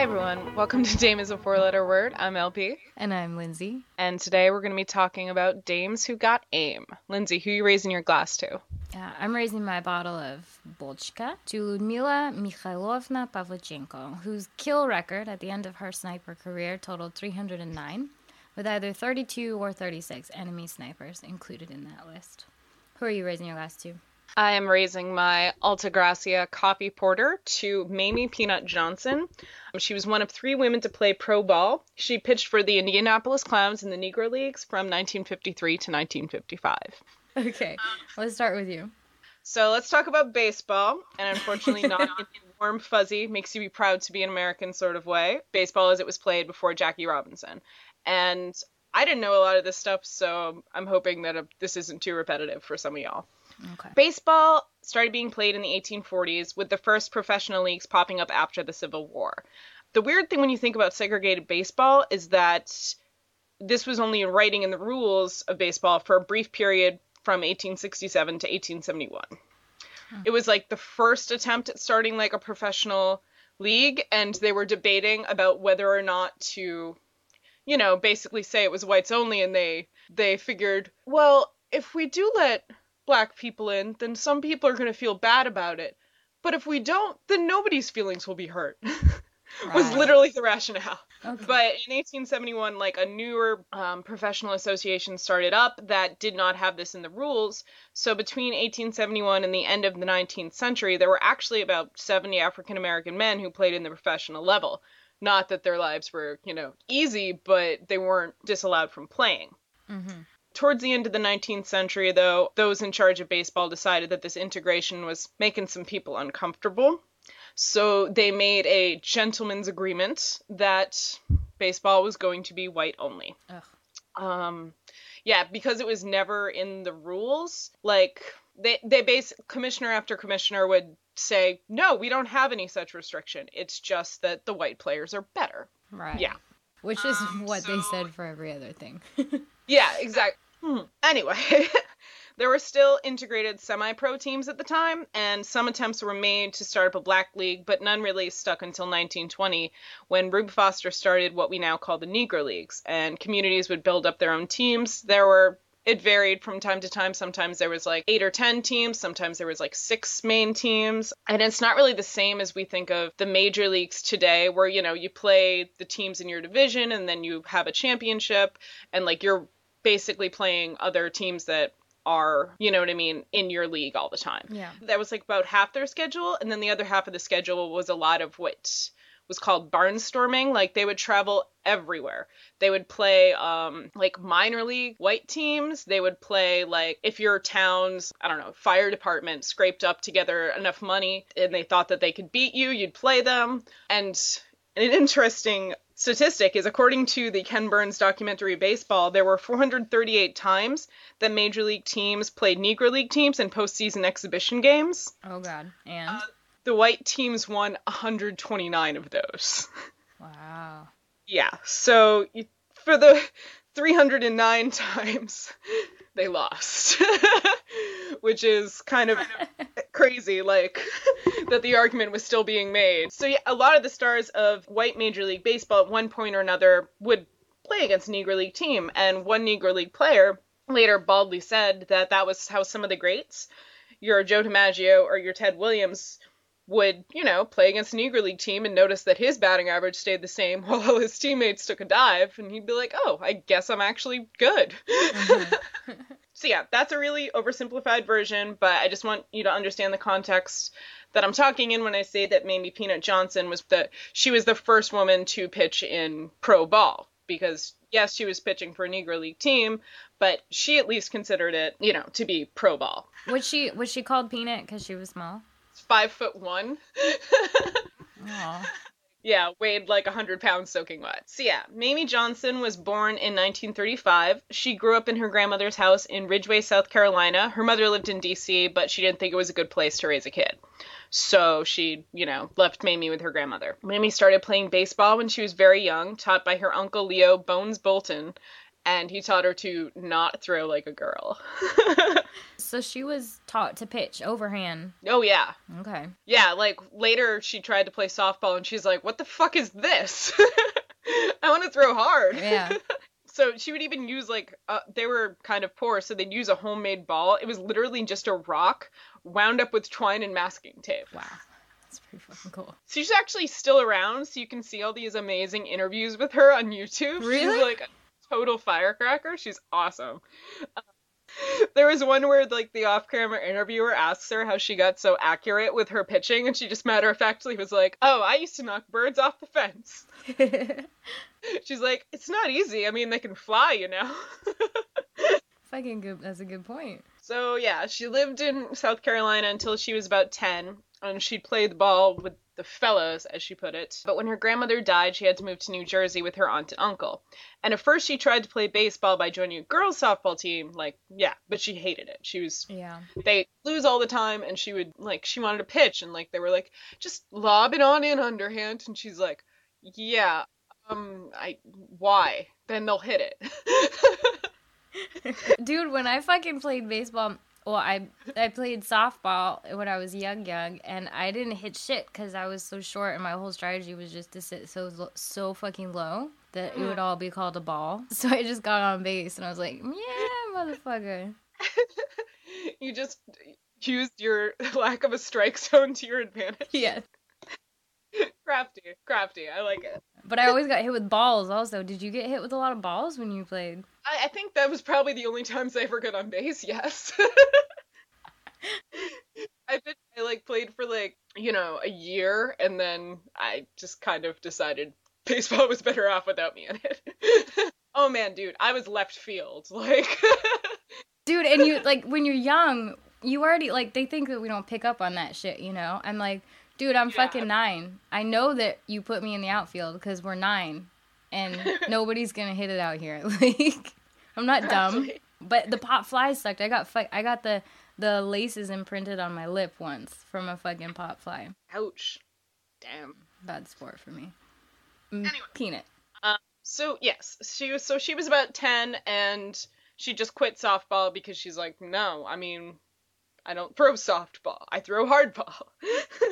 Hi, everyone. Welcome to Dame is a Four Letter Word. I'm LP. And I'm Lindsay. And today we're going to be talking about dames who got aim. Lindsay, who are you raising your glass to? Uh, I'm raising my bottle of Bolchka to Ludmila Mikhailovna Pavlichenko, whose kill record at the end of her sniper career totaled 309, with either 32 or 36 enemy snipers included in that list. Who are you raising your glass to? I am raising my Altagracia Coffee Porter to Mamie Peanut Johnson. She was one of three women to play pro ball. She pitched for the Indianapolis Clowns in the Negro Leagues from 1953 to 1955. Okay, let's start with you. So let's talk about baseball, and unfortunately, not in warm, fuzzy, makes you be proud to be an American sort of way. Baseball as it was played before Jackie Robinson. And I didn't know a lot of this stuff, so I'm hoping that uh, this isn't too repetitive for some of y'all. Okay. Baseball started being played in the 1840s, with the first professional leagues popping up after the Civil War. The weird thing when you think about segregated baseball is that this was only in writing in the rules of baseball for a brief period from 1867 to 1871. It was like the first attempt at starting like a professional league, and they were debating about whether or not to, you know, basically say it was whites only, and they they figured, well, if we do let black people in, then some people are going to feel bad about it. But if we don't, then nobody's feelings will be hurt. was literally the rationale. Okay. But in 1871, like a newer um, professional association started up that did not have this in the rules. So between 1871 and the end of the 19th century, there were actually about 70 African American men who played in the professional level. Not that their lives were, you know, easy, but they weren't disallowed from playing. Mhm. Towards the end of the 19th century, though, those in charge of baseball decided that this integration was making some people uncomfortable. So they made a gentleman's agreement that baseball was going to be white only. Ugh. Um, yeah, because it was never in the rules. Like they they base commissioner after commissioner would say, no, we don't have any such restriction. It's just that the white players are better. Right. Yeah. Which is Um, what they said for every other thing. Yeah, exactly. Hmm. Anyway, there were still integrated semi pro teams at the time, and some attempts were made to start up a black league, but none really stuck until 1920 when Rube Foster started what we now call the Negro Leagues, and communities would build up their own teams. There were it varied from time to time. Sometimes there was like eight or ten teams, sometimes there was like six main teams. And it's not really the same as we think of the major leagues today, where you know, you play the teams in your division and then you have a championship and like you're basically playing other teams that are, you know what I mean, in your league all the time. yeah. That was like about half their schedule, and then the other half of the schedule was a lot of what was called barnstorming. Like they would travel everywhere. They would play um like minor league white teams. They would play like if your town's, I don't know, fire department scraped up together enough money and they thought that they could beat you, you'd play them. And an interesting statistic is according to the Ken Burns documentary Baseball, there were 438 times that major league teams played Negro League teams in postseason exhibition games. Oh God. And Uh, The white teams won 129 of those. wow. Yeah, so for the 309 times they lost, which is kind of crazy, like that the argument was still being made. So yeah, a lot of the stars of white Major League Baseball at one point or another would play against Negro League team, and one Negro League player later baldly said that that was how some of the greats, your Joe DiMaggio or your Ted Williams, would, you know, play against a Negro League team and notice that his batting average stayed the same while all his teammates took a dive, and he'd be like, oh, I guess I'm actually good. Mm-hmm. So, yeah, that's a really oversimplified version, but I just want you to understand the context that I'm talking in when I say that Mamie Peanut Johnson was the she was the first woman to pitch in pro ball because yes, she was pitching for a Negro League team, but she at least considered it, you know, to be pro ball. Was she was she called Peanut because she was small? Five foot one. Yeah, weighed like 100 pounds soaking wet. So, yeah, Mamie Johnson was born in 1935. She grew up in her grandmother's house in Ridgeway, South Carolina. Her mother lived in D.C., but she didn't think it was a good place to raise a kid. So she, you know, left Mamie with her grandmother. Mamie started playing baseball when she was very young, taught by her uncle Leo Bones Bolton. And he taught her to not throw like a girl. So she was taught to pitch overhand. oh yeah. Okay. Yeah, like later she tried to play softball and she's like, "What the fuck is this? I want to throw hard." Yeah. So she would even use like uh, they were kind of poor, so they'd use a homemade ball. It was literally just a rock wound up with twine and masking tape. Wow. That's pretty fucking cool. So She's actually still around, so you can see all these amazing interviews with her on YouTube. Really? She's like total firecracker. She's awesome. Uh, there was one where like the off-camera interviewer asks her how she got so accurate with her pitching, and she just matter of factly was like, "Oh, I used to knock birds off the fence." She's like, "It's not easy. I mean, they can fly, you know." fucking good. That's a good point. So yeah, she lived in South Carolina until she was about 10, and she'd play the ball with the fellows, as she put it. But when her grandmother died, she had to move to New Jersey with her aunt and uncle. And at first she tried to play baseball by joining a girls softball team, like, yeah, but she hated it. She was Yeah. they lose all the time and she would like she wanted to pitch and like they were like, just lob it on in underhand and she's like, Yeah, um I why? Then they'll hit it. Dude, when I fucking played baseball, well, I I played softball when I was young, young, and I didn't hit shit because I was so short, and my whole strategy was just to sit so so fucking low that it would mm. all be called a ball. So I just got on base, and I was like, yeah, motherfucker. you just used your lack of a strike zone to your advantage. Yes. crafty, crafty. I like it. But I always got hit with balls. Also, did you get hit with a lot of balls when you played? I, I think that was probably the only times I ever got on base. Yes. I I like played for like you know a year, and then I just kind of decided baseball was better off without me in it. oh man, dude, I was left field. Like, Dude, and you like when you're young, you already like they think that we don't pick up on that shit, you know? I'm like, dude, I'm Yeah. fucking 9. I know that you put me in the outfield cuz we're 9 and nobody's to hit it out here. Like I'm not dumb. But the pop fly sucked. I got fu- I got the the laces imprinted on my lip once from a fucking pop fly. ouch. Damn. Bad sport for me. Mm, Anyway. Peanut. So yes, she was so she was about ten and she just quit softball because she's like, no, I mean, I don't throw softball. I throw hardball.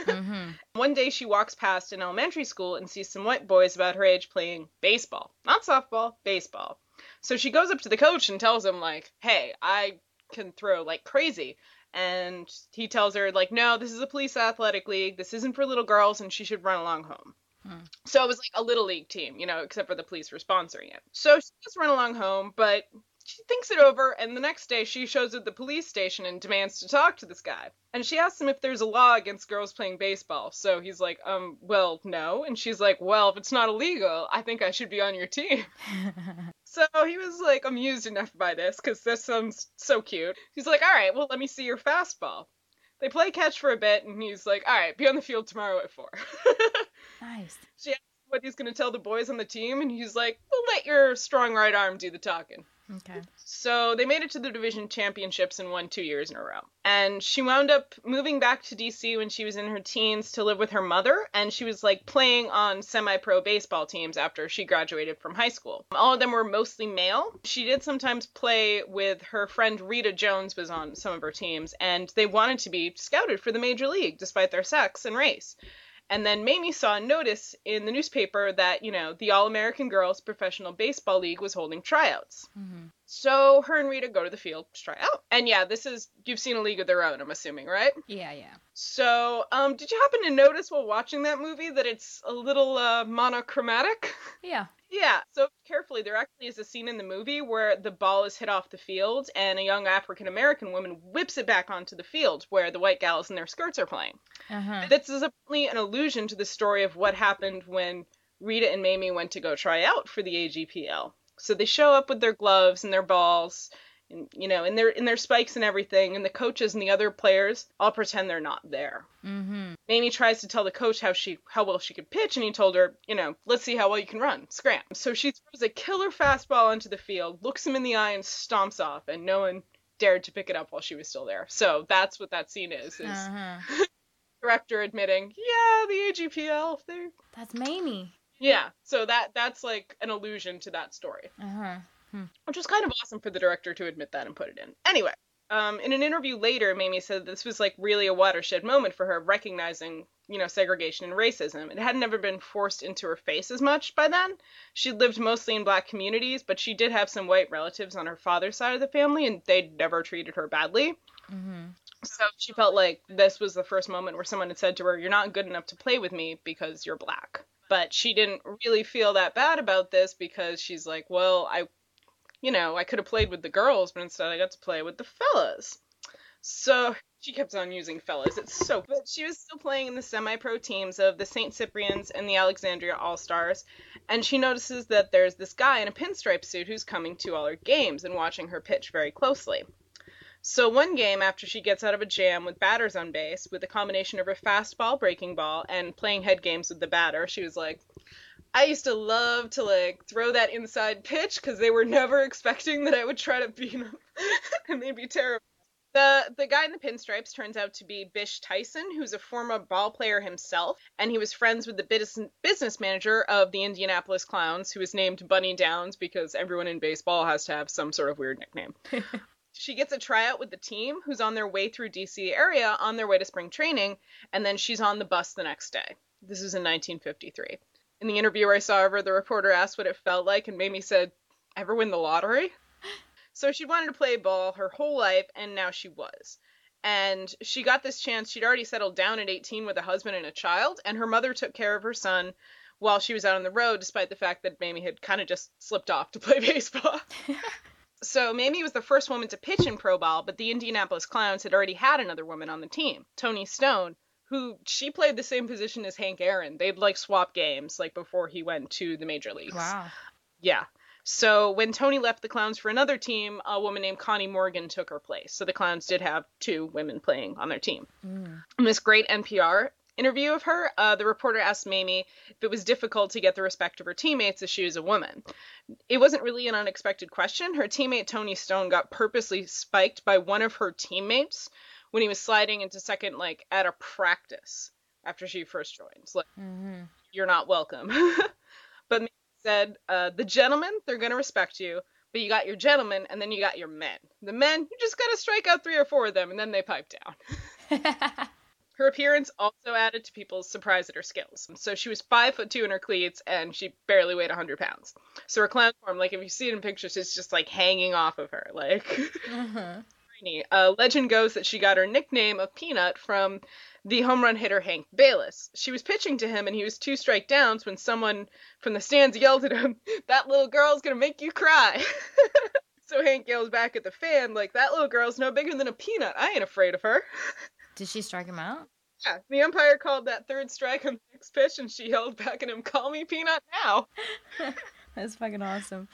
Mhm. One day she walks past an elementary school and sees some white boys about her age playing baseball. Not softball, baseball. So she goes up to the coach and tells him like, "Hey, I can throw like crazy." And he tells her like, "No, this is a police athletic league. This isn't for little girls and she should run along home." Hmm. So it was like a little league team, you know, except for the police were sponsoring it. So she just run along home, but she thinks it over, and the next day she shows at the police station and demands to talk to this guy. And she asks him if there's a law against girls playing baseball. So he's like, um, well, no. And she's like, well, if it's not illegal, I think I should be on your team. So he was like amused enough by this because this sounds so cute. He's like, all right, well, let me see your fastball. They play catch for a bit, and he's like, all right, be on the field tomorrow at four. nice. she asks what he's going to tell the boys on the team, and he's like, well, let your strong right arm do the talking. Okay. So they made it to the division championships and won two years in a row. And she wound up moving back to DC when she was in her teens to live with her mother, and she was like playing on semi pro baseball teams after she graduated from high school. All of them were mostly male. She did sometimes play with her friend Rita Jones, was on some of her teams, and they wanted to be scouted for the major league despite their sex and race. And then Mamie saw a notice in the newspaper that, you know, the All American Girls Professional Baseball League was holding tryouts. hmm So her and Rita go to the field to try out. And yeah, this is you've seen a League of Their Own, I'm assuming, right? Yeah, yeah. So, um, did you happen to notice while watching that movie that it's a little uh, monochromatic? Yeah. Yeah. So carefully, there actually is a scene in the movie where the ball is hit off the field, and a young African American woman whips it back onto the field where the white gals in their skirts are playing. Uh-huh. This is apparently an allusion to the story of what happened when Rita and Mamie went to go try out for the AGPL. So they show up with their gloves and their balls, and you know, in their in their spikes and everything, and the coaches and the other players all pretend they're not there. Mhm. Mamie tries to tell the coach how she how well she could pitch, and he told her, you know, let's see how well you can run, scram. So she throws a killer fastball into the field, looks him in the eye, and stomps off, and no one dared to pick it up while she was still there. So that's what that scene is. Is Uh-huh. director admitting, yeah, the AGPL, That's Mamie. yeah. So that that's like an allusion to that story. Uh-huh. Hmm. which was kind of awesome for the director to admit that and put it in. Anyway, um, in an interview later, Mamie said this was like really a watershed moment for her, recognizing you know segregation and racism. It had never been forced into her face as much by then. She lived mostly in black communities, but she did have some white relatives on her father's side of the family, and they'd never treated her badly. hmm So she felt like this was the first moment where someone had said to her, You're not good enough to play with me because you're black. But she didn't really feel that bad about this because she's like, Well, I, you know, I could have played with the girls, but instead I got to play with the fellas. So she kept on using fellas. It's so. But she was still playing in the semi pro teams of the St. Cyprians and the Alexandria All Stars. And she notices that there's this guy in a pinstripe suit who's coming to all her games and watching her pitch very closely. So one game after she gets out of a jam with batters on base, with a combination of her fastball, breaking ball, and playing head games with the batter, she was like, I used to love to like throw that inside pitch because they were never expecting that I would try to beat them, and they'd be terrible. The the guy in the pinstripes turns out to be Bish Tyson, who's a former ball player himself, and he was friends with the bus- business manager of the Indianapolis Clowns, who was named Bunny Downs because everyone in baseball has to have some sort of weird nickname. she gets a tryout with the team, who's on their way through DC area on their way to spring training, and then she's on the bus the next day. This is in 1953. In the interview I saw of her, the reporter asked what it felt like, and Mamie said, "Ever win the lottery?" So she wanted to play ball her whole life, and now she was. And she got this chance. She'd already settled down at 18 with a husband and a child, and her mother took care of her son while she was out on the road, despite the fact that Mamie had kind of just slipped off to play baseball. so Mamie was the first woman to pitch in pro ball, but the Indianapolis Clowns had already had another woman on the team, Toni Stone, who she played the same position as Hank Aaron. They'd like swap games like before he went to the major leagues. Wow. Yeah. So when Toni left the Clowns for another team, a woman named Connie Morgan took her place. So the Clowns did have two women playing on their team. Mm. In this great NPR interview of her, uh, the reporter asked Mamie if it was difficult to get the respect of her teammates as she was a woman. It wasn't really an unexpected question. Her teammate Toni Stone got purposely spiked by one of her teammates when he was sliding into second, like at a practice after she first joined. Like, hmm you're not welcome. but Mamie said, uh, the gentlemen, they're going to respect you, but you got your gentlemen and then you got your men. The men, you just got to strike out three or four of them and then they pipe down. Her appearance also added to people's surprise at her skills. So she was five foot two in her cleats, and she barely weighed hundred pounds. So her clown form, like if you see it in pictures, it's just like hanging off of her, like Mhm. Tiny. Uh, legend goes that she got her nickname of Peanut from the home run hitter Hank Baylis. She was pitching to him, and he was two strike downs when someone from the stands yelled at him, "That little girl's gonna make you cry." so Hank yells back at the fan, like, "That little girl's no bigger than a peanut. I ain't afraid of her." Did she strike him out? Yeah, the umpire called that third strike on the next pitch, and she yelled back at him, "Call me Peanut now." That's fucking awesome.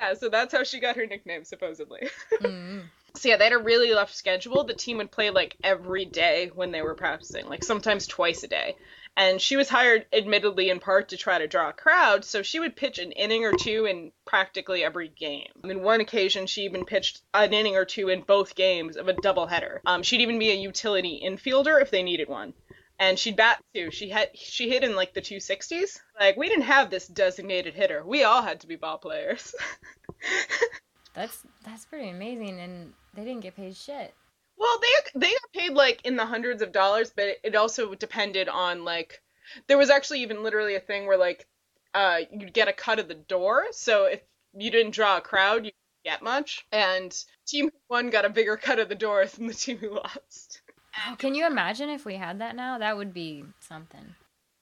Yeah, so that's how she got her nickname, supposedly. mm So yeah, they had a really rough schedule. The team would play like every day when they were practicing, like sometimes twice a day. And she was hired, admittedly, in part to try to draw a crowd, so she would pitch an inning or two in practically every game. On one occasion, she even pitched an inning or two in both games of a doubleheader. Um, she'd even be a utility infielder if they needed one. And she'd bat too. She had she hit in like the 260s. Like we didn't have this designated hitter. We all had to be ball players. That's that's pretty amazing, and they didn't get paid shit. Well, they they got paid like in the hundreds of dollars, but it also depended on like there was actually even literally a thing where like uh you'd get a cut of the door, so if you didn't draw a crowd, you didn't get much, and team who won got a bigger cut of the door than the team who lost. Oh, can you imagine if we had that now? That would be something.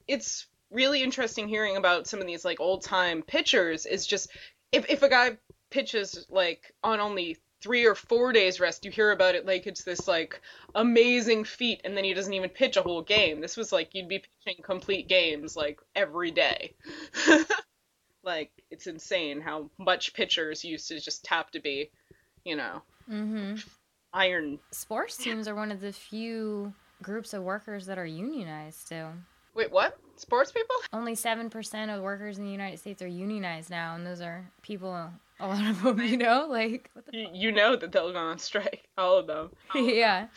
It's really interesting hearing about some of these like old time pitchers. Is just if if a guy pitches like on only three or four days rest, you hear about it like it's this like amazing feat, and then he doesn't even pitch a whole game. This was like you'd be pitching complete games like every day. like it's insane how much pitchers used to just have to be, you know, Mm-hmm. Iron. Sports teams are one of the few groups of workers that are unionized still. Wait, what? Sports people? Only 7% of workers in the United States are unionized now, and those are people, a lot of them, you know? Like, what the You, you know that they'll go on strike, all of them. yeah.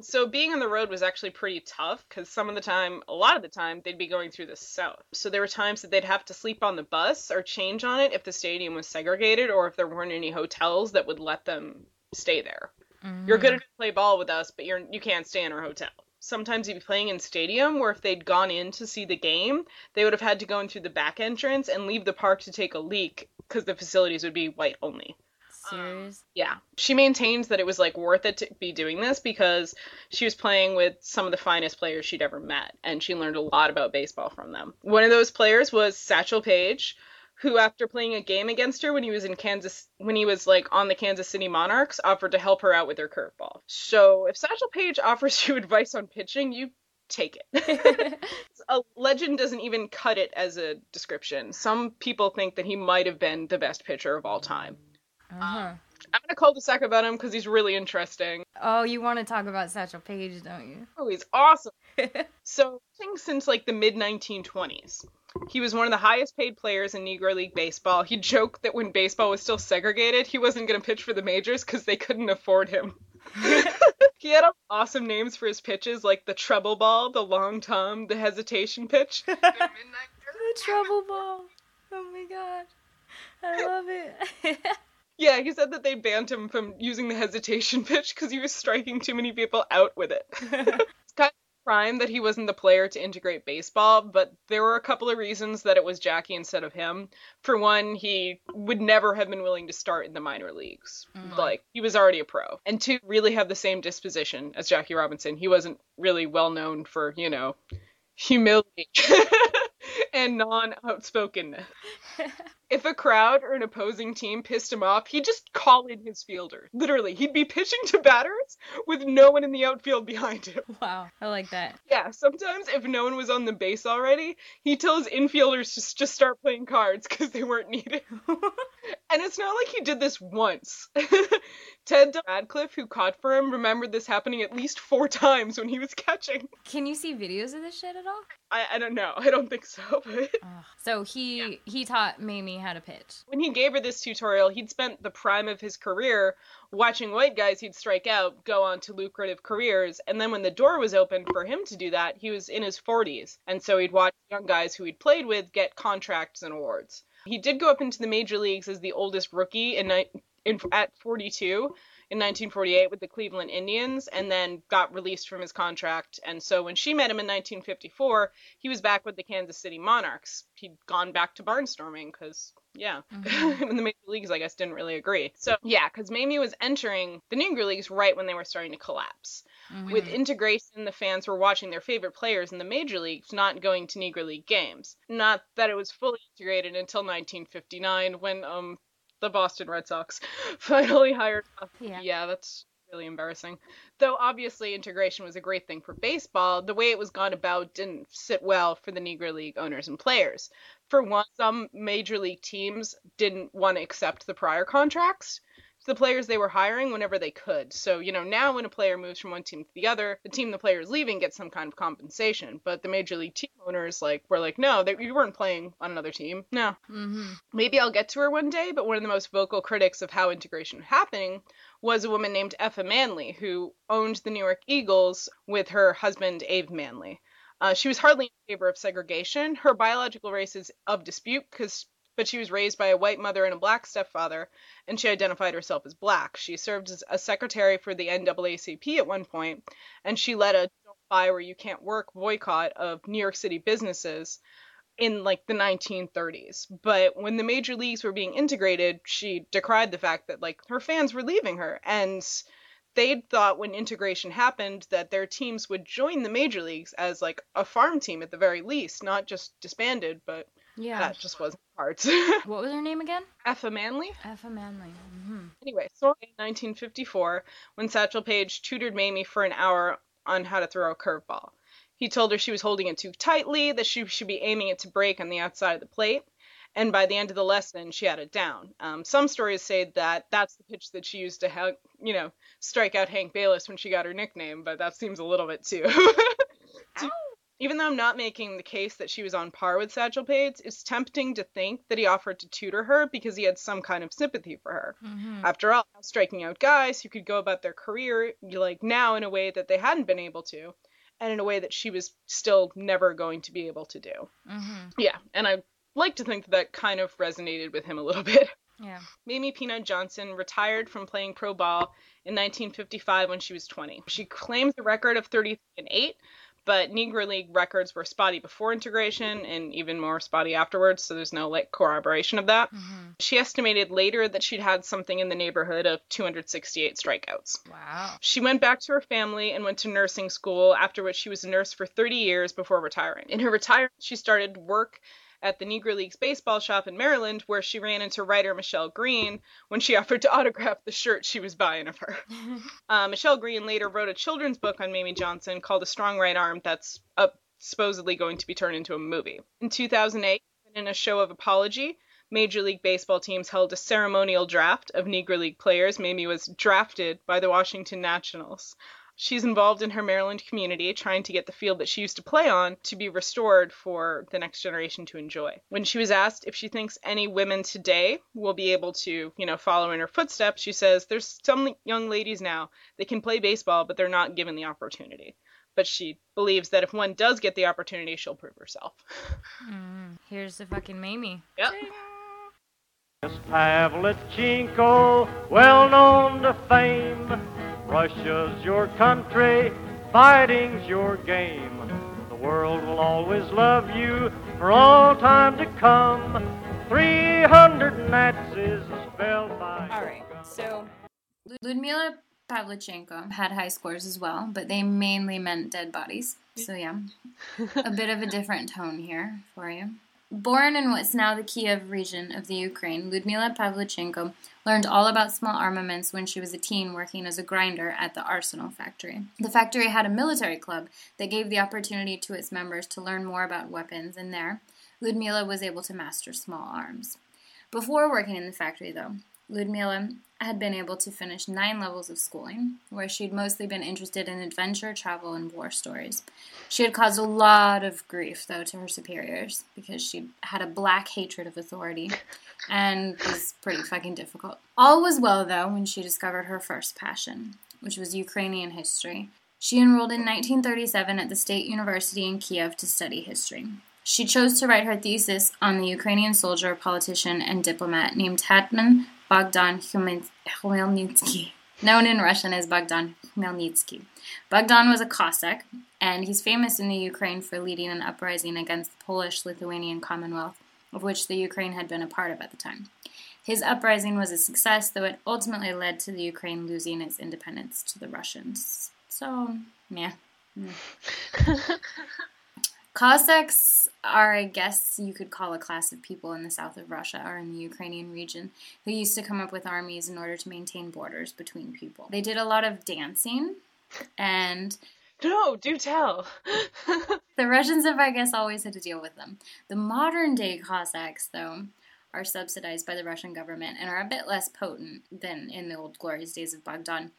So being on the road was actually pretty tough because some of the time, a lot of the time, they'd be going through the south. So there were times that they'd have to sleep on the bus or change on it if the stadium was segregated or if there weren't any hotels that would let them stay there. Mm-hmm. You're good to play ball with us, but you're you can't stay in our hotel. Sometimes you'd be playing in stadium where if they'd gone in to see the game, they would have had to go in through the back entrance and leave the park to take a leak because the facilities would be white only. Serious? Yeah. She maintains that it was like worth it to be doing this because she was playing with some of the finest players she'd ever met and she learned a lot about baseball from them. One of those players was Satchel Paige, who after playing a game against her when he was in Kansas when he was like on the Kansas City Monarchs offered to help her out with her curveball. So if Satchel Paige offers you advice on pitching, you take it. a legend doesn't even cut it as a description. Some people think that he might have been the best pitcher of all time. Uh-huh. I'm gonna call the sack about him because he's really interesting. Oh, you want to talk about Satchel Paige, don't you? Oh, he's awesome. so, since like the mid 1920s, he was one of the highest paid players in Negro League baseball. He joked that when baseball was still segregated, he wasn't gonna pitch for the majors because they couldn't afford him. he had awesome names for his pitches, like the trouble ball, the long tom, the hesitation pitch. the trouble ball. Oh my god. I love it. Yeah, he said that they banned him from using the hesitation pitch because he was striking too many people out with it. it's kind of a crime that he wasn't the player to integrate baseball, but there were a couple of reasons that it was Jackie instead of him. For one, he would never have been willing to start in the minor leagues. Mhm. Like, he was already a pro. And two, really have the same disposition as Jackie Robinson. He wasn't really well known for, you know, humility and non outspokenness. If a crowd or an opposing team pissed him off, he'd just call in his fielder. Literally, he'd be pitching to batters with no one in the outfield behind him. wow, I like that. Yeah, sometimes if no one was on the base already, he'd tell his infielders to just start playing cards because they weren't needed. and it's not like he did this once. Ted Radcliffe, who caught for him, remembered this happening at least four times when he was catching. Can you see videos of this shit at all? I, I don't know. I don't think so, but. So he he taught Mamie how to pitch. when he gave her this tutorial, he'd spent the prime of his career watching white guys he'd strike out go on to lucrative careers. And then when the door was open for him to do that, he was in his 40s. And so he'd watch young guys who he'd played with get contracts and awards. He did go up into the major leagues as the oldest rookie in, in at 42 in 1948 with the Cleveland Indians and then got released from his contract. And so when she met him in 1954, he was back with the Kansas City Monarchs. He'd gone back to barnstorming because, yeah, Mhm. when the major leagues, I guess, didn't really agree. So, yeah, because Mamie was entering the Negro Leagues right when they were starting to collapse. Mhm. With integration, the fans were watching their favorite players in the major leagues, not going to Negro League games. Not that it was fully integrated until 1959 when um the Boston Red Sox finally hired. Yeah. yeah, that's really embarrassing. Though obviously integration was a great thing for baseball, the way it was gone about didn't sit well for the Negro League owners and players. For one, some major league teams didn't want to accept the prior contracts the players they were hiring whenever they could. So, you know, now when a player moves from one team to the other, the team the player is leaving gets some kind of compensation. But the major league team owners like were like, no, they, you weren't playing on another team. No. Mhm. Maybe I'll get to her one day, but one of the most vocal critics of how integration was happening was a woman named Effa Manley, who owned the Newark Eagles with her husband, Abe Manley. Uh, she was hardly in favor of segregation. Her biological race is of dispute, because but she was raised by a white mother and a black stepfather, and she identified herself as black. She served as a secretary for the NAACP at one point, and she led a "Don't buy where you can't work" boycott of New York City businesses in like the 1930s. But when the major leagues were being integrated, she decried the fact that like her fans were leaving her and they'd thought when integration happened that their teams would join the major leagues as like a farm team at the very least, not just disbanded, but Yeah. that just wasn't cards. What was her name again? Effa Manley? Effa Manley. hmm Anyway, so in 1954, when Satchel Paige tutored Mamie for an hour on how to throw a curveball. He told her she was holding it too tightly, that she should be aiming it to break on the outside of the plate, and by the end of the lesson, she had it down. Um, some stories say that that's the pitch that she used to, ha- you know, strike out Hank Baylis when she got her nickname, but that seems a little bit too. Even though I'm not making the case that she was on par with Satchel Paige, it's tempting to think that he offered to tutor her because he had some kind of sympathy for her. Mm-hmm. After all, striking out guys who could go about their career like now in a way that they hadn't been able to, and in a way that she was still never going to be able to do. Mm-hmm. Yeah, and I like to think that that kind of resonated with him a little bit. Yeah. Mamie Peanut Johnson retired from playing pro ball in 1955 when she was 20. She claims a record of 33 and 8, but Negro League records were spotty before integration and even more spotty afterwards, so there's no like corroboration of that. Mm-hmm. She estimated later that she'd had something in the neighborhood of 268 strikeouts. Wow. She went back to her family and went to nursing school, after which she was a nurse for 30 years before retiring. In her retirement, she started work at the Negro Leagues baseball shop in Maryland, where she ran into writer Michelle Green when she offered to autograph the shirt she was buying of her. Uh, Michelle Green later wrote a children's book on Mamie Johnson called A Strong Right Arm that's uh, supposedly going to be turned into a movie. In 2008, in a show of apology, Major League Baseball teams held a ceremonial draft of Negro League players. Mamie was drafted by the Washington Nationals. She's involved in her Maryland community, trying to get the field that she used to play on to be restored for the next generation to enjoy. When she was asked if she thinks any women today will be able to, you know, follow in her footsteps, she says, There's some young ladies now that can play baseball, but they're not given the opportunity. But she believes that if one does get the opportunity, she'll prove herself. Mm. Here's the fucking Mamie. Yep. Miss Pavlichenko, well known to fame. Russia's your country, fighting's your game. The world will always love you for all time to come. 300 Nazis fell by. All right. So Ludmila Pavlichenko had high scores as well, but they mainly meant dead bodies. So yeah, a bit of a different tone here for you. Born in what's now the Kiev region of the Ukraine, Ludmila Pavlichenko learned all about small armaments when she was a teen working as a grinder at the Arsenal factory. The factory had a military club that gave the opportunity to its members to learn more about weapons, and there, Ludmila was able to master small arms. Before working in the factory, though, Ludmila had been able to finish nine levels of schooling, where she'd mostly been interested in adventure, travel, and war stories. She had caused a lot of grief, though, to her superiors because she had a black hatred of authority and was pretty fucking difficult. All was well, though, when she discovered her first passion, which was Ukrainian history. She enrolled in 1937 at the State University in Kiev to study history. She chose to write her thesis on the Ukrainian soldier, politician, and diplomat named Hetman Bogdan Khmelnytsky, known in Russian as Bogdan Khmelnytsky. Bogdan was a Cossack, and he's famous in the Ukraine for leading an uprising against the Polish Lithuanian Commonwealth, of which the Ukraine had been a part of at the time. His uprising was a success, though it ultimately led to the Ukraine losing its independence to the Russians. So, yeah. Mm. Cossacks are, I guess, you could call a class of people in the south of Russia or in the Ukrainian region who used to come up with armies in order to maintain borders between people. They did a lot of dancing, and No, do tell. the Russians have, I guess, always had to deal with them. The modern day Cossacks, though, are subsidized by the Russian government and are a bit less potent than in the old glorious days of Bogdan.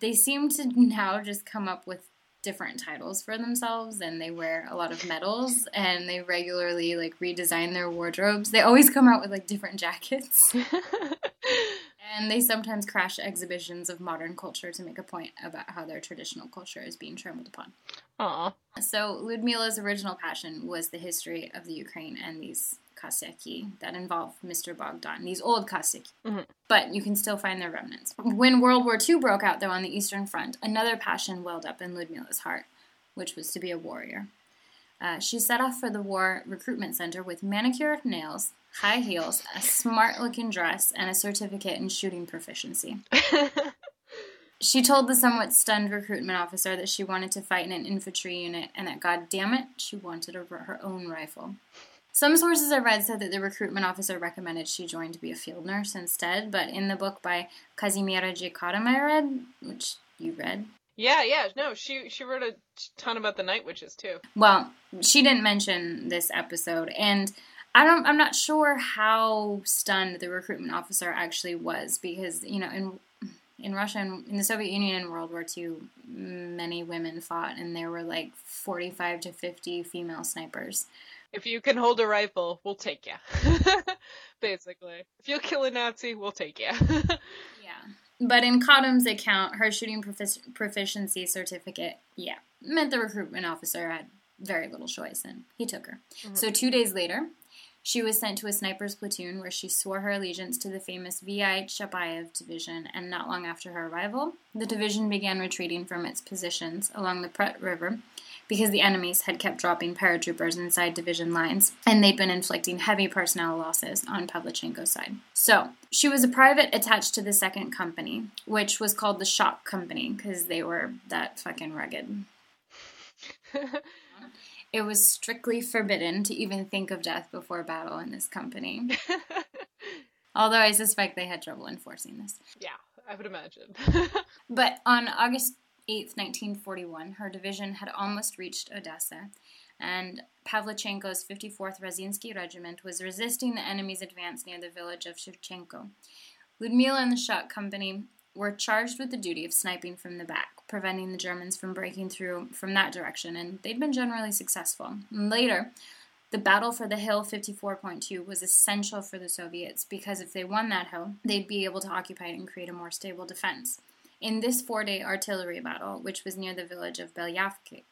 They seem to now just come up with different titles for themselves and they wear a lot of medals and they regularly like redesign their wardrobes. They always come out with like different jackets. and they sometimes crash exhibitions of modern culture to make a point about how their traditional culture is being trampled upon. Aw. So Ludmila's original passion was the history of the Ukraine and these Kosaki that involved Mr. Bogdan, these old Kosaki. Mhm. But you can still find their remnants. When World War II broke out, though, on the Eastern Front, another passion welled up in Ludmila's heart, which was to be a warrior. Uh, she set off for the war recruitment center with manicured nails, high heels, a smart looking dress, and a certificate in shooting proficiency. She told the somewhat stunned recruitment officer that she wanted to fight in an infantry unit and that, god damn it, she wanted a, her own rifle. Some sources I read said that the recruitment officer recommended she join to be a field nurse instead, but in the book by Kazimiera J. Cottam I read, which you read, yeah, yeah. No, she she wrote a ton about the Night Witches too. well, she didn't mention this episode, and I don't. I'm not sure how stunned the recruitment officer actually was because you know in in Russia and in the Soviet Union in World War II, many women fought, and there were like 45 to 50 female snipers. If you can hold a rifle, we'll take you. Basically, if you'll kill a Nazi, we'll take you. yeah. But in Cottam's account, her shooting profic- proficiency certificate, yeah, meant the recruitment officer had very little choice, and he took her. Mm-hmm. So two days later, she was sent to a sniper's platoon where she swore her allegiance to the famous VI Chapayev division, and not long after her arrival, the division began retreating from its positions along the Prut River because the enemies had kept dropping paratroopers inside division lines, and they'd been inflicting heavy personnel losses on Pavlichenko's side. So, she was a private attached to the second company, which was called the Shock Company because they were that fucking rugged. it was strictly forbidden to even think of death before battle in this company. Although I suspect they had trouble enforcing this. Yeah, I would imagine. but on August 8th, 1941, her division had almost reached Odessa, and Pavlichenko's 54th Razinsky Regiment was resisting the enemy's advance near the village of Shevchenko. Ludmila and the Shock Company were charged with the duty of sniping from the back, preventing the Germans from breaking through from that direction, and they'd been generally successful. Later, the battle for the hill 54.2 was essential for the Soviets because if they won that hill, they'd be able to occupy it and create a more stable defense. In this four day artillery battle, which was near the village of Belyavka,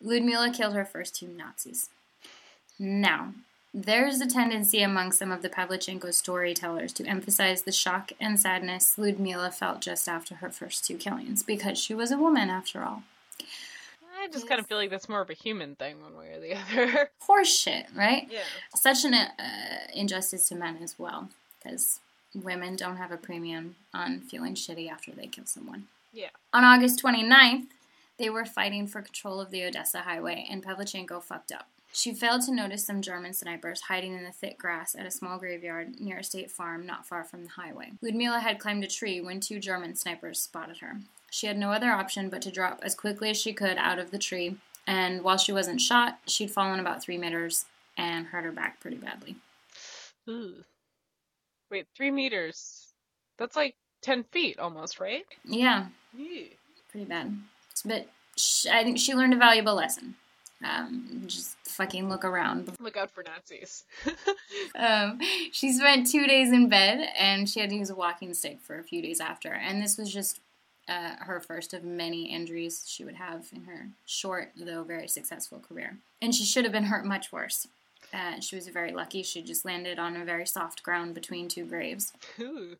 Ludmila killed her first two Nazis. Now, there's a tendency among some of the Pavlichenko storytellers to emphasize the shock and sadness Ludmila felt just after her first two killings, because she was a woman after all. I just kind of feel like that's more of a human thing, one way or the other. Horseshit, right? Yeah. Such an uh, injustice to men as well, because women don't have a premium on feeling shitty after they kill someone. Yeah. On August 29th, they were fighting for control of the Odessa highway, and Pavlichenko fucked up. She failed to notice some German snipers hiding in the thick grass at a small graveyard near a state farm not far from the highway. Ludmila had climbed a tree when two German snipers spotted her. She had no other option but to drop as quickly as she could out of the tree, and while she wasn't shot, she'd fallen about three meters and hurt her back pretty badly. Ooh. Wait, three meters? That's like 10 feet almost, right? Yeah. Yeah. Pretty bad. But I think she learned a valuable lesson. Um, just fucking look around. Look out for Nazis. um, she spent two days in bed and she had to use a walking stick for a few days after. And this was just uh, her first of many injuries she would have in her short, though very successful career. And she should have been hurt much worse. Uh, she was very lucky. She just landed on a very soft ground between two graves. Ooh.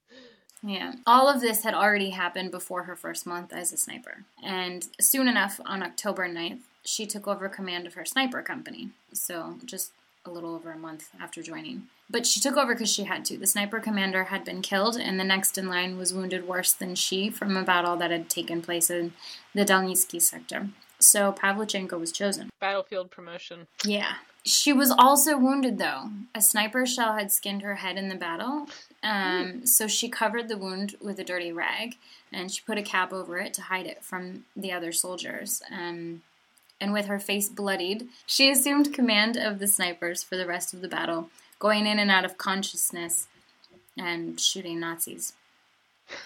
Yeah. All of this had already happened before her first month as a sniper. And soon enough, on October 9th, she took over command of her sniper company. So just a little over a month after joining. But she took over because she had to. The sniper commander had been killed, and the next in line was wounded worse than she from a battle that had taken place in the Dalnitsky sector. So Pavlichenko was chosen. Battlefield promotion. Yeah. She was also wounded, though. A sniper shell had skinned her head in the battle, um, so she covered the wound with a dirty rag, and she put a cap over it to hide it from the other soldiers. Um, and with her face bloodied, she assumed command of the snipers for the rest of the battle, going in and out of consciousness and shooting Nazis.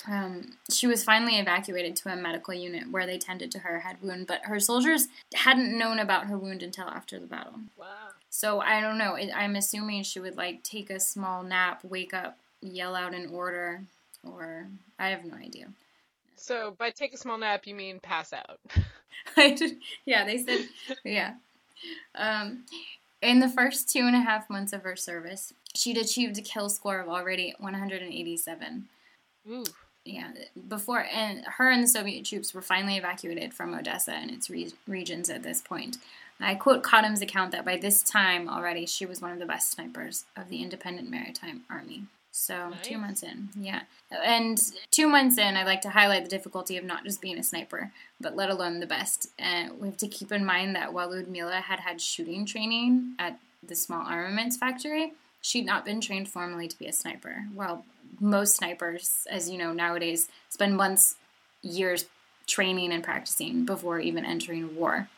Um, she was finally evacuated to a medical unit where they tended to her head wound, but her soldiers hadn't known about her wound until after the battle. Wow. So I don't know. I'm assuming she would like take a small nap, wake up, yell out an order, or I have no idea. So by take a small nap, you mean pass out? I just, yeah, they said, yeah. Um, in the first two and a half months of her service, she'd achieved a kill score of already 187. Ooh. Yeah, before and her and the Soviet troops were finally evacuated from Odessa and its re- regions at this point. I quote Cottam's account that by this time already she was one of the best snipers of the independent maritime army. So nice. two months in, yeah, and two months in, I'd like to highlight the difficulty of not just being a sniper, but let alone the best. And we have to keep in mind that while Ludmila had had shooting training at the small armaments factory, she'd not been trained formally to be a sniper. While most snipers, as you know nowadays, spend months, years training and practicing before even entering war.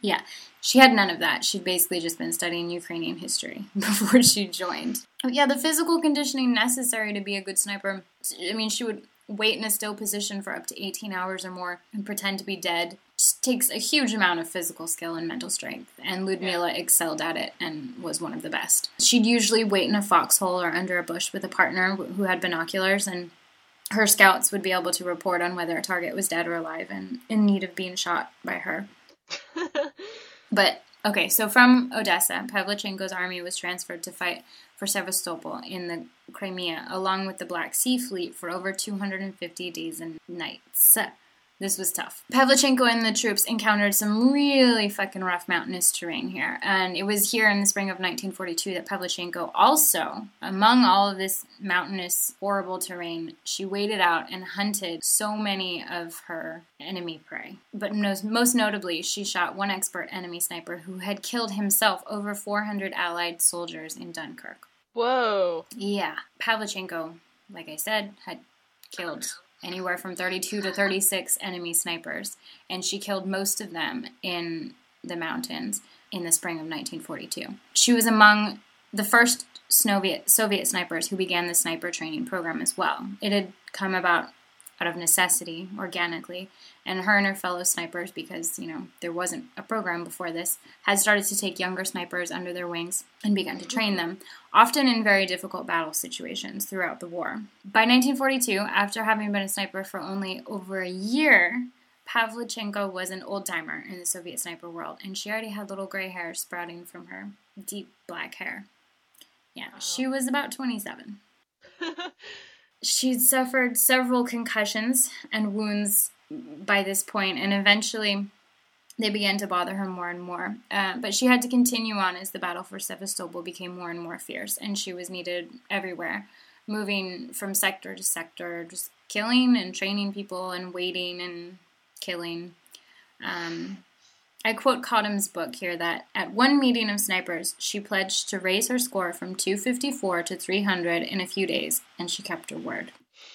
Yeah, she had none of that. She'd basically just been studying Ukrainian history before she joined. Yeah, the physical conditioning necessary to be a good sniper. I mean, she would wait in a still position for up to 18 hours or more and pretend to be dead. Takes a huge amount of physical skill and mental strength, and Ludmila excelled at it and was one of the best. She'd usually wait in a foxhole or under a bush with a partner who had binoculars, and her scouts would be able to report on whether a target was dead or alive and in need of being shot by her. but okay, so from Odessa, Pavlichenko's army was transferred to fight for Sevastopol in the Crimea, along with the Black Sea Fleet, for over 250 days and nights. This was tough. Pavlichenko and the troops encountered some really fucking rough mountainous terrain here. And it was here in the spring of 1942 that Pavlichenko also, among all of this mountainous, horrible terrain, she waited out and hunted so many of her enemy prey. But most, most notably, she shot one expert enemy sniper who had killed himself over 400 Allied soldiers in Dunkirk. Whoa. Yeah. Pavlichenko, like I said, had killed anywhere from 32 to 36 enemy snipers, and she killed most of them in the mountains in the spring of 1942. She was among the first Soviet, Soviet snipers who began the sniper training program as well. It had come about out of necessity, organically, and her and her fellow snipers, because, you know, there wasn't a program before this, had started to take younger snipers under their wings and begun to train them, often in very difficult battle situations throughout the war. By 1942, after having been a sniper for only over a year, Pavlichenko was an old timer in the Soviet sniper world, and she already had little gray hair sprouting from her deep black hair. Yeah, she was about 27. She'd suffered several concussions and wounds by this point, and eventually they began to bother her more and more. Uh, but she had to continue on as the battle for Sevastopol became more and more fierce, and she was needed everywhere, moving from sector to sector, just killing and training people and waiting and killing. Um, I quote Cottam's book here that at one meeting of snipers, she pledged to raise her score from 254 to 300 in a few days, and she kept her word.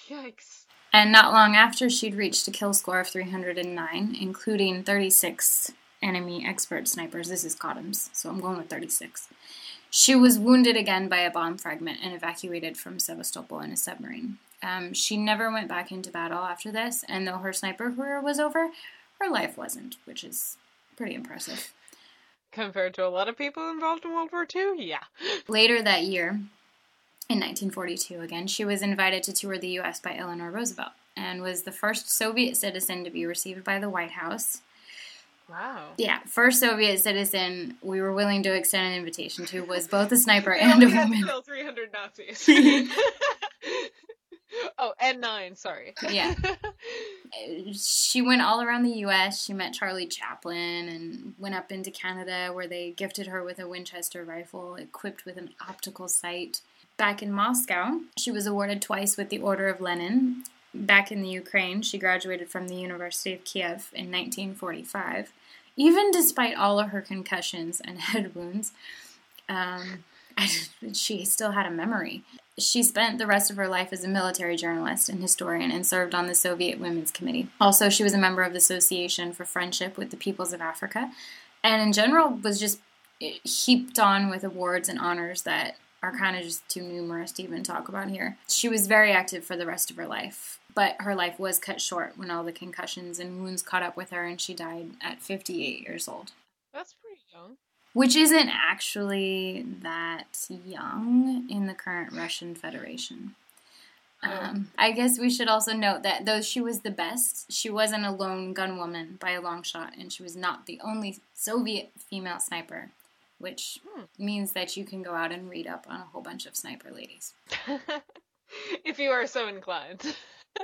Yikes. And not long after, she'd reached a kill score of 309, including 36 enemy expert snipers. This is Cottam's, so I'm going with 36. She was wounded again by a bomb fragment and evacuated from Sevastopol in a submarine. Um, she never went back into battle after this, and though her sniper career was over, her life wasn't, which is pretty impressive. Compared to a lot of people involved in World War II, yeah. Later that year, in 1942 again, she was invited to tour the U.S. by Eleanor Roosevelt and was the first Soviet citizen to be received by the White House. Wow. Yeah, first Soviet citizen we were willing to extend an invitation to was both a sniper and a woman. Kill 300 Nazis. oh, and nine, sorry. Yeah. she went all around the US. She met Charlie Chaplin and went up into Canada where they gifted her with a Winchester rifle equipped with an optical sight. Back in Moscow, she was awarded twice with the Order of Lenin. Back in the Ukraine, she graduated from the University of Kiev in 1945. Even despite all of her concussions and head wounds, um, she still had a memory. She spent the rest of her life as a military journalist and historian and served on the Soviet Women's Committee. Also, she was a member of the Association for Friendship with the Peoples of Africa, and in general was just heaped on with awards and honors that are kind of just too numerous to even talk about here. She was very active for the rest of her life, but her life was cut short when all the concussions and wounds caught up with her and she died at 58 years old. That's pretty young which isn't actually that young in the current Russian Federation. Um, I guess we should also note that though she was the best, she wasn't a lone gunwoman by a long shot, and she was not the only Soviet female sniper, which hmm. means that you can go out and read up on a whole bunch of sniper ladies. if you are so inclined.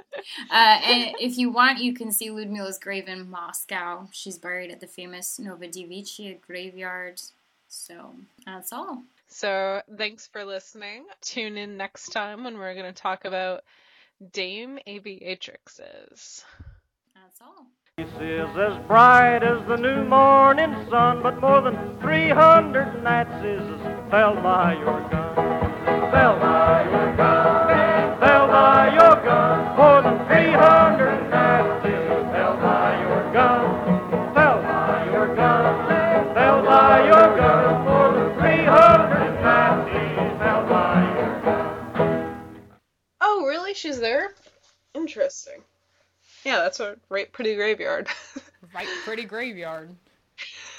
uh, and if you want, you can see Ludmila's grave in Moscow. She's buried at the famous Novodevichy graveyard. So that's all. So thanks for listening. Tune in next time when we're going to talk about Dame Aviatrixes. That's all is as bright as the new morning sun, but more than 300 Nazis fell by your gun. Fell by your gun. Fell by your gun. More than 300 Nazis fell by your gun. Fell by your gun. Fell by your gun. Oh, really? She's there? Interesting. Yeah, that's a right pretty graveyard. Right, pretty graveyard.